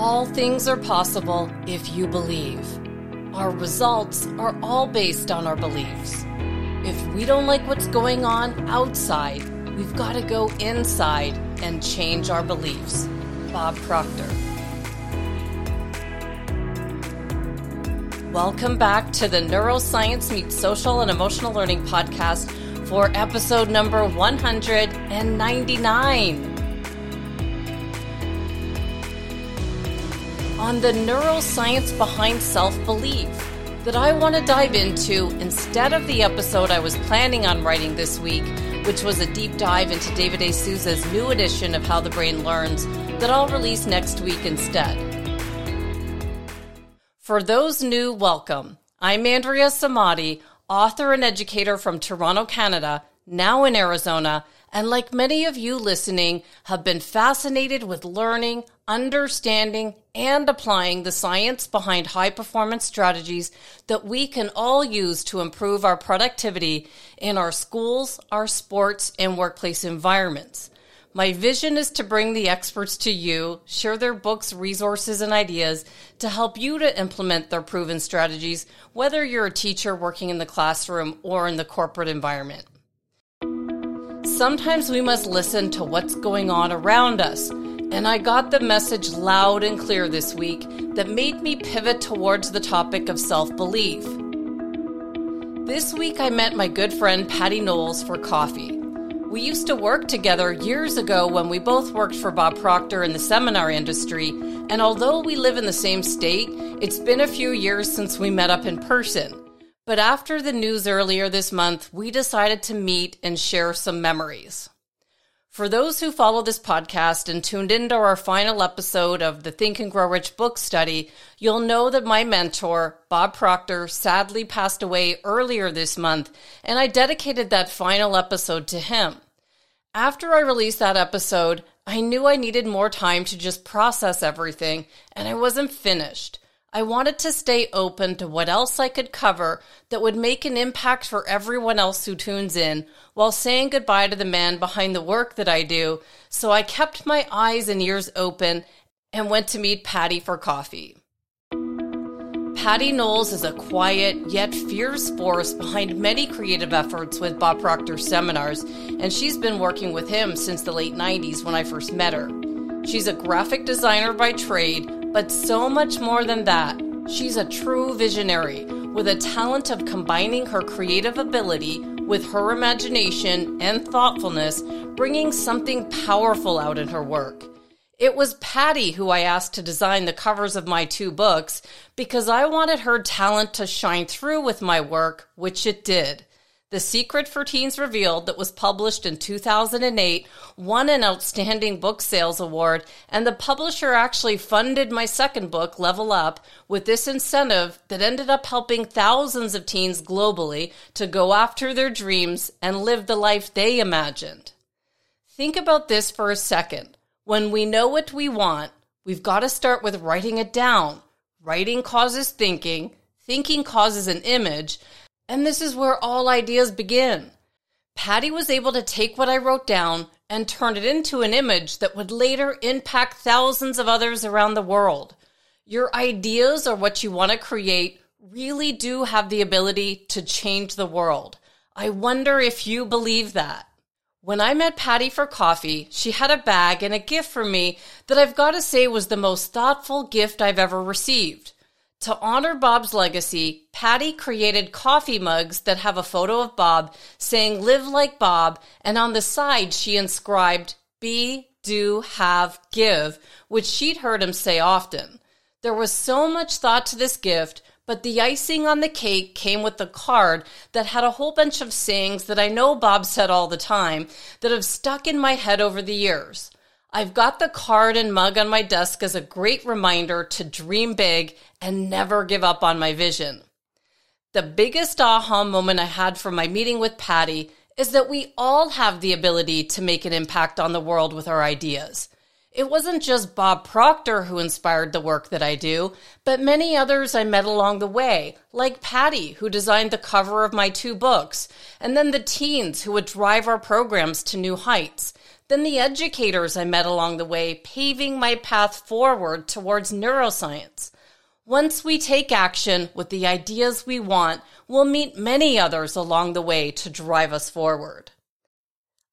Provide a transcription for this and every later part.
All things are possible if you believe. Our results are all based on our beliefs. If we don't like what's going on outside, we've got to go inside and change our beliefs. Bob Proctor. Welcome back to the Neuroscience Meets Social and Emotional Learning podcast for episode number 199. On the neuroscience behind self belief that I want to dive into instead of the episode I was planning on writing this week, which was a deep dive into David A. Sousa's new edition of How the Brain Learns that I'll release next week instead. For those new, welcome. I'm Andrea Samadi, author and educator from Toronto, Canada, now in Arizona, and like many of you listening, have been fascinated with learning, understanding, and applying the science behind high performance strategies that we can all use to improve our productivity in our schools, our sports, and workplace environments. My vision is to bring the experts to you, share their books, resources, and ideas to help you to implement their proven strategies, whether you're a teacher working in the classroom or in the corporate environment. Sometimes we must listen to what's going on around us. And I got the message loud and clear this week that made me pivot towards the topic of self belief. This week I met my good friend Patty Knowles for coffee. We used to work together years ago when we both worked for Bob Proctor in the seminar industry, and although we live in the same state, it's been a few years since we met up in person. But after the news earlier this month, we decided to meet and share some memories. For those who follow this podcast and tuned into our final episode of the Think and Grow Rich book study, you'll know that my mentor, Bob Proctor, sadly passed away earlier this month, and I dedicated that final episode to him. After I released that episode, I knew I needed more time to just process everything, and I wasn't finished. I wanted to stay open to what else I could cover that would make an impact for everyone else who tunes in while saying goodbye to the man behind the work that I do. So I kept my eyes and ears open and went to meet Patty for coffee. Patty Knowles is a quiet yet fierce force behind many creative efforts with Bob Proctor seminars, and she's been working with him since the late 90s when I first met her. She's a graphic designer by trade but so much more than that, she's a true visionary with a talent of combining her creative ability with her imagination and thoughtfulness, bringing something powerful out in her work. It was Patty who I asked to design the covers of my two books because I wanted her talent to shine through with my work, which it did. The Secret for Teens Revealed, that was published in 2008, won an Outstanding Book Sales Award, and the publisher actually funded my second book, Level Up, with this incentive that ended up helping thousands of teens globally to go after their dreams and live the life they imagined. Think about this for a second. When we know what we want, we've got to start with writing it down. Writing causes thinking, thinking causes an image, and this is where all ideas begin. Patty was able to take what I wrote down and turn it into an image that would later impact thousands of others around the world. Your ideas or what you want to create really do have the ability to change the world. I wonder if you believe that. When I met Patty for coffee, she had a bag and a gift for me that I've got to say was the most thoughtful gift I've ever received. To honor Bob's legacy, Patty created coffee mugs that have a photo of Bob saying live like Bob, and on the side she inscribed be, do, have, give, which she'd heard him say often. There was so much thought to this gift, but the icing on the cake came with a card that had a whole bunch of sayings that I know Bob said all the time that have stuck in my head over the years. I've got the card and mug on my desk as a great reminder to dream big and never give up on my vision. The biggest aha moment I had from my meeting with Patty is that we all have the ability to make an impact on the world with our ideas. It wasn't just Bob Proctor who inspired the work that I do, but many others I met along the way, like Patty, who designed the cover of my two books, and then the teens who would drive our programs to new heights. Then the educators I met along the way, paving my path forward towards neuroscience. Once we take action with the ideas we want, we'll meet many others along the way to drive us forward.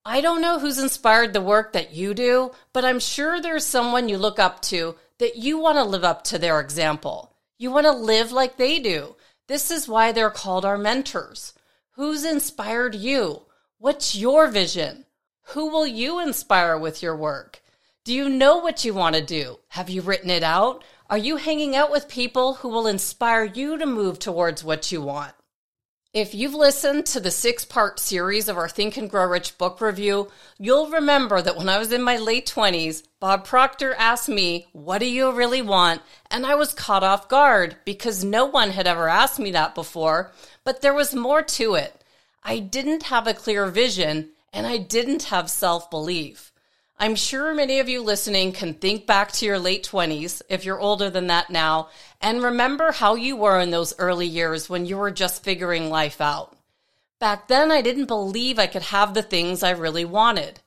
I don't know who's inspired the work that you do, but I'm sure there's someone you look up to that you want to live up to their example. You want to live like they do. This is why they're called our mentors. Who's inspired you? What's your vision? Who will you inspire with your work? Do you know what you want to do? Have you written it out? Are you hanging out with people who will inspire you to move towards what you want? If you've listened to the six part series of our Think and Grow Rich book review, you'll remember that when I was in my late 20s, Bob Proctor asked me, What do you really want? And I was caught off guard because no one had ever asked me that before, but there was more to it. I didn't have a clear vision and I didn't have self belief. I'm sure many of you listening can think back to your late 20s, if you're older than that now, and remember how you were in those early years when you were just figuring life out. Back then, I didn't believe I could have the things I really wanted.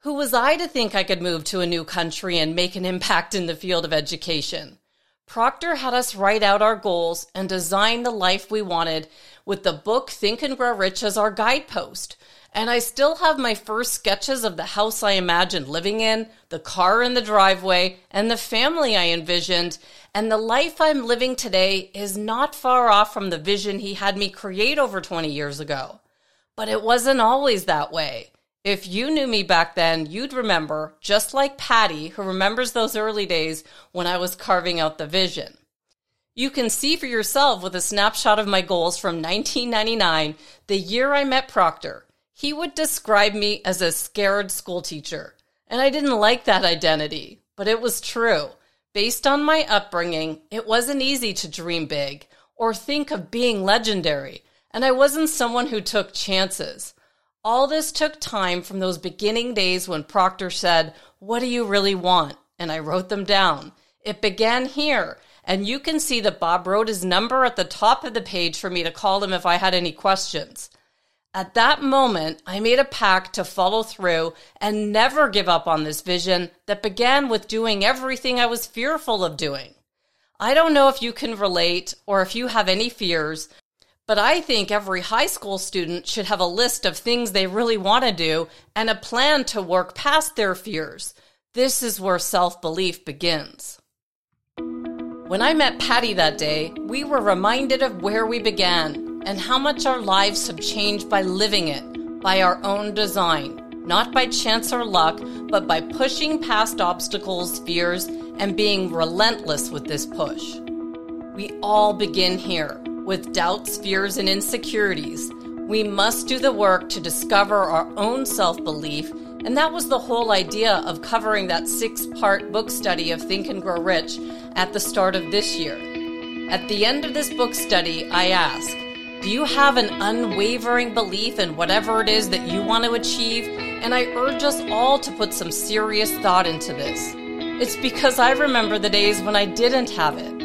Who was I to think I could move to a new country and make an impact in the field of education? Proctor had us write out our goals and design the life we wanted with the book Think and Grow Rich as our guidepost. And I still have my first sketches of the house I imagined living in, the car in the driveway, and the family I envisioned. And the life I'm living today is not far off from the vision he had me create over 20 years ago. But it wasn't always that way. If you knew me back then, you'd remember, just like Patty, who remembers those early days when I was carving out the vision. You can see for yourself with a snapshot of my goals from 1999, the year I met Proctor. He would describe me as a scared schoolteacher, and I didn't like that identity, but it was true. Based on my upbringing, it wasn't easy to dream big or think of being legendary, and I wasn't someone who took chances. All this took time from those beginning days when Proctor said, What do you really want? And I wrote them down. It began here, and you can see that Bob wrote his number at the top of the page for me to call him if I had any questions. At that moment, I made a pact to follow through and never give up on this vision that began with doing everything I was fearful of doing. I don't know if you can relate or if you have any fears, but I think every high school student should have a list of things they really want to do and a plan to work past their fears. This is where self belief begins. When I met Patty that day, we were reminded of where we began and how much our lives have changed by living it, by our own design, not by chance or luck, but by pushing past obstacles, fears, and being relentless with this push. We all begin here with doubts, fears, and insecurities. We must do the work to discover our own self belief, and that was the whole idea of covering that six part book study of Think and Grow Rich at the start of this year. At the end of this book study, I ask, do you have an unwavering belief in whatever it is that you want to achieve? And I urge us all to put some serious thought into this. It's because I remember the days when I didn't have it.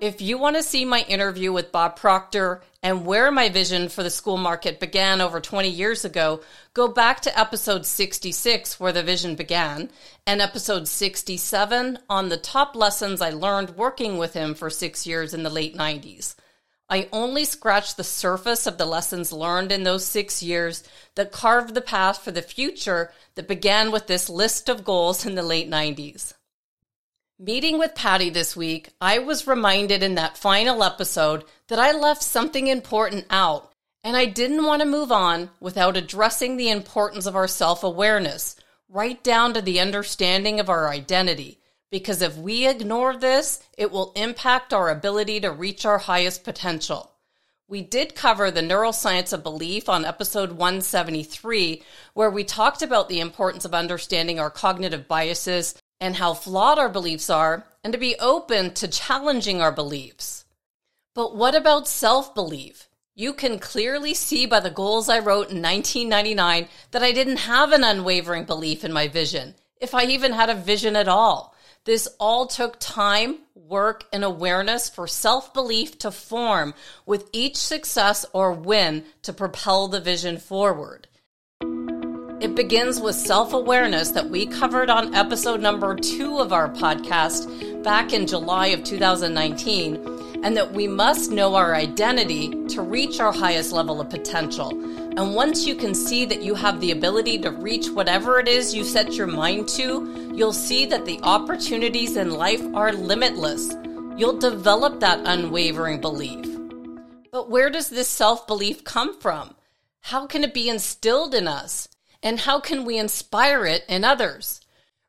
If you want to see my interview with Bob Proctor and where my vision for the school market began over 20 years ago, go back to episode 66, where the vision began, and episode 67 on the top lessons I learned working with him for six years in the late 90s. I only scratched the surface of the lessons learned in those six years that carved the path for the future that began with this list of goals in the late 90s. Meeting with Patty this week, I was reminded in that final episode that I left something important out, and I didn't want to move on without addressing the importance of our self awareness, right down to the understanding of our identity because if we ignore this, it will impact our ability to reach our highest potential. We did cover the neuroscience of belief on episode 173, where we talked about the importance of understanding our cognitive biases and how flawed our beliefs are, and to be open to challenging our beliefs. But what about self belief? You can clearly see by the goals I wrote in 1999 that I didn't have an unwavering belief in my vision, if I even had a vision at all. This all took time, work, and awareness for self belief to form with each success or win to propel the vision forward. It begins with self awareness that we covered on episode number two of our podcast back in July of 2019, and that we must know our identity to reach our highest level of potential. And once you can see that you have the ability to reach whatever it is you set your mind to, you'll see that the opportunities in life are limitless. You'll develop that unwavering belief. But where does this self belief come from? How can it be instilled in us? And how can we inspire it in others?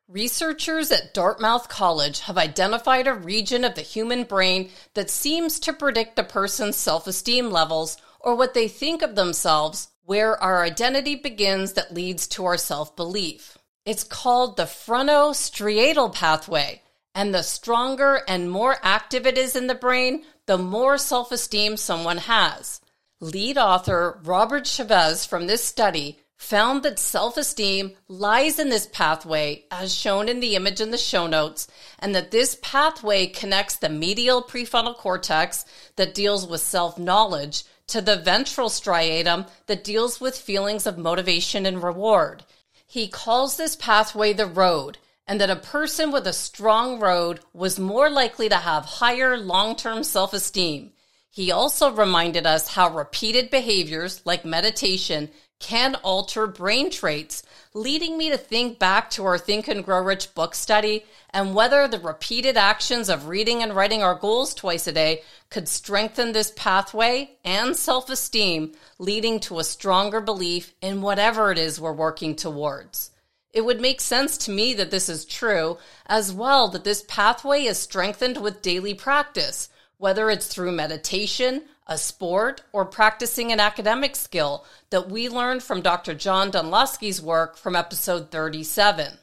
Researchers at Dartmouth College have identified a region of the human brain that seems to predict a person's self esteem levels or what they think of themselves, where our identity begins that leads to our self belief. It's called the frontostriatal pathway, and the stronger and more active it is in the brain, the more self esteem someone has. Lead author Robert Chavez from this study found that self esteem lies in this pathway, as shown in the image in the show notes, and that this pathway connects the medial prefrontal cortex that deals with self knowledge to the ventral striatum that deals with feelings of motivation and reward. He calls this pathway the road, and that a person with a strong road was more likely to have higher long term self esteem. He also reminded us how repeated behaviors like meditation can alter brain traits, leading me to think back to our Think and Grow Rich book study and whether the repeated actions of reading and writing our goals twice a day could strengthen this pathway and self esteem, leading to a stronger belief in whatever it is we're working towards. It would make sense to me that this is true, as well that this pathway is strengthened with daily practice, whether it's through meditation, a sport, or practicing an academic skill that we learned from Dr. John Dunlosky's work from episode 37.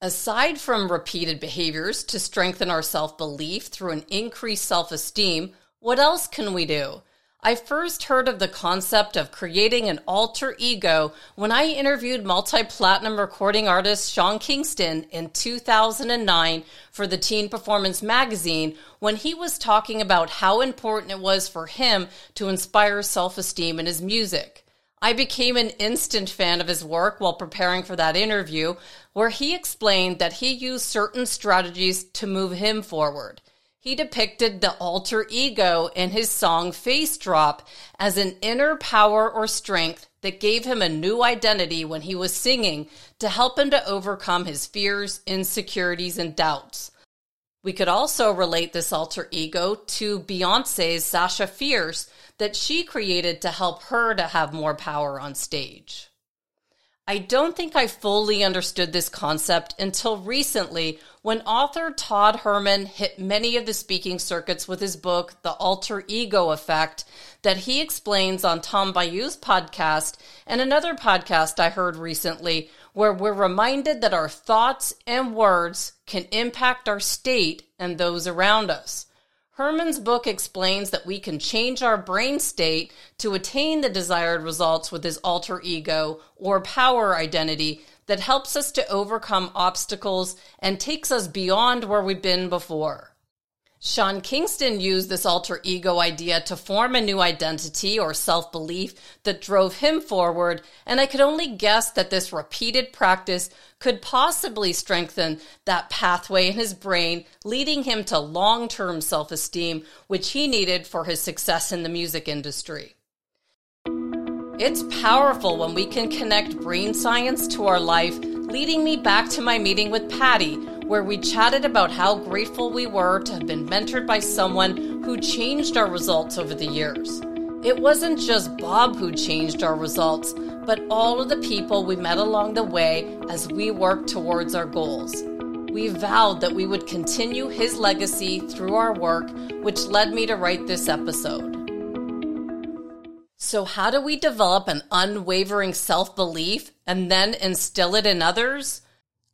Aside from repeated behaviors to strengthen our self belief through an increased self esteem, what else can we do? I first heard of the concept of creating an alter ego when I interviewed multi platinum recording artist Sean Kingston in 2009 for the Teen Performance magazine when he was talking about how important it was for him to inspire self esteem in his music. I became an instant fan of his work while preparing for that interview, where he explained that he used certain strategies to move him forward. He depicted the alter ego in his song Face Drop as an inner power or strength that gave him a new identity when he was singing to help him to overcome his fears, insecurities, and doubts. We could also relate this alter ego to Beyonce's Sasha Fierce that she created to help her to have more power on stage. I don't think I fully understood this concept until recently when author Todd Herman hit many of the speaking circuits with his book, The Alter Ego Effect, that he explains on Tom Bilyeu's podcast and another podcast I heard recently, where we're reminded that our thoughts and words can impact our state and those around us. Herman's book explains that we can change our brain state to attain the desired results with his alter ego or power identity that helps us to overcome obstacles and takes us beyond where we've been before. Sean Kingston used this alter ego idea to form a new identity or self belief that drove him forward, and I could only guess that this repeated practice could possibly strengthen that pathway in his brain, leading him to long term self esteem, which he needed for his success in the music industry. It's powerful when we can connect brain science to our life, leading me back to my meeting with Patty where we chatted about how grateful we were to have been mentored by someone who changed our results over the years. It wasn't just Bob who changed our results, but all of the people we met along the way as we worked towards our goals. We vowed that we would continue his legacy through our work, which led me to write this episode. So, how do we develop an unwavering self belief and then instill it in others?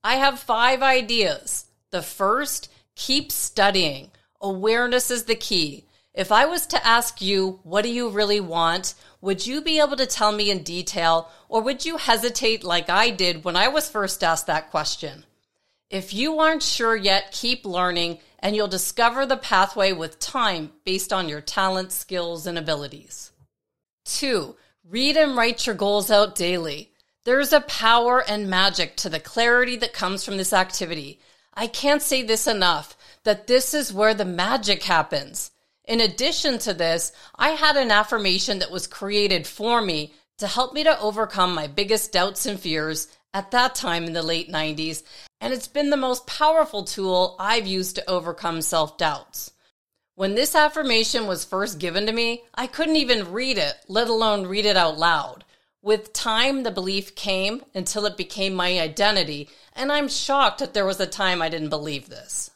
I have five ideas. The first, keep studying. Awareness is the key. If I was to ask you, what do you really want? Would you be able to tell me in detail, or would you hesitate like I did when I was first asked that question? If you aren't sure yet, keep learning, and you'll discover the pathway with time based on your talents, skills, and abilities. Two, read and write your goals out daily. There's a power and magic to the clarity that comes from this activity. I can't say this enough that this is where the magic happens. In addition to this, I had an affirmation that was created for me to help me to overcome my biggest doubts and fears at that time in the late 90s, and it's been the most powerful tool I've used to overcome self doubts. When this affirmation was first given to me, I couldn't even read it, let alone read it out loud. With time, the belief came until it became my identity, and I'm shocked that there was a time I didn't believe this.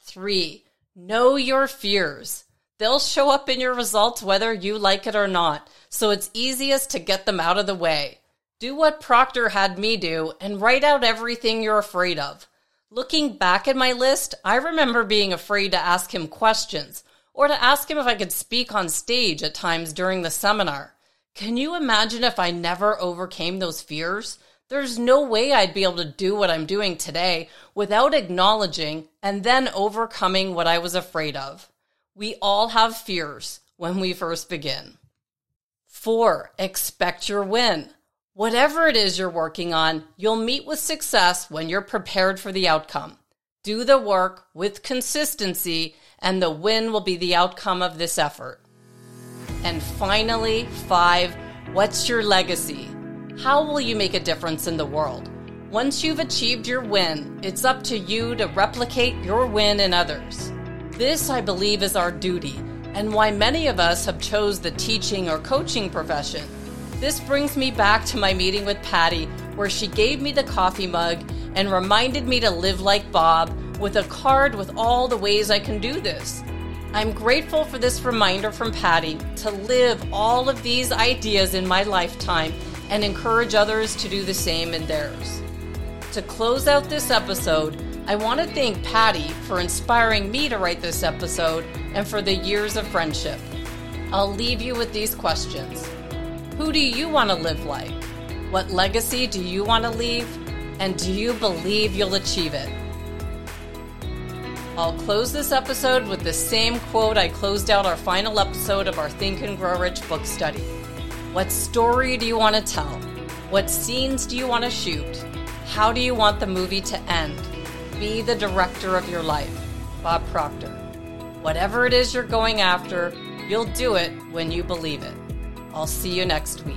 Three, know your fears. They'll show up in your results whether you like it or not, so it's easiest to get them out of the way. Do what Proctor had me do and write out everything you're afraid of. Looking back at my list, I remember being afraid to ask him questions or to ask him if I could speak on stage at times during the seminar. Can you imagine if I never overcame those fears? There's no way I'd be able to do what I'm doing today without acknowledging and then overcoming what I was afraid of. We all have fears when we first begin. Four, expect your win. Whatever it is you're working on, you'll meet with success when you're prepared for the outcome. Do the work with consistency, and the win will be the outcome of this effort. And finally, five, what's your legacy? How will you make a difference in the world? Once you've achieved your win, it's up to you to replicate your win in others. This, I believe, is our duty, and why many of us have chose the teaching or coaching profession. This brings me back to my meeting with Patty, where she gave me the coffee mug and reminded me to live like Bob with a card with all the ways I can do this. I'm grateful for this reminder from Patty to live all of these ideas in my lifetime and encourage others to do the same in theirs. To close out this episode, I want to thank Patty for inspiring me to write this episode and for the years of friendship. I'll leave you with these questions. Who do you want to live like? What legacy do you want to leave? And do you believe you'll achieve it? I'll close this episode with the same quote I closed out our final episode of our Think and Grow Rich book study. What story do you want to tell? What scenes do you want to shoot? How do you want the movie to end? Be the director of your life. Bob Proctor. Whatever it is you're going after, you'll do it when you believe it. I'll see you next week.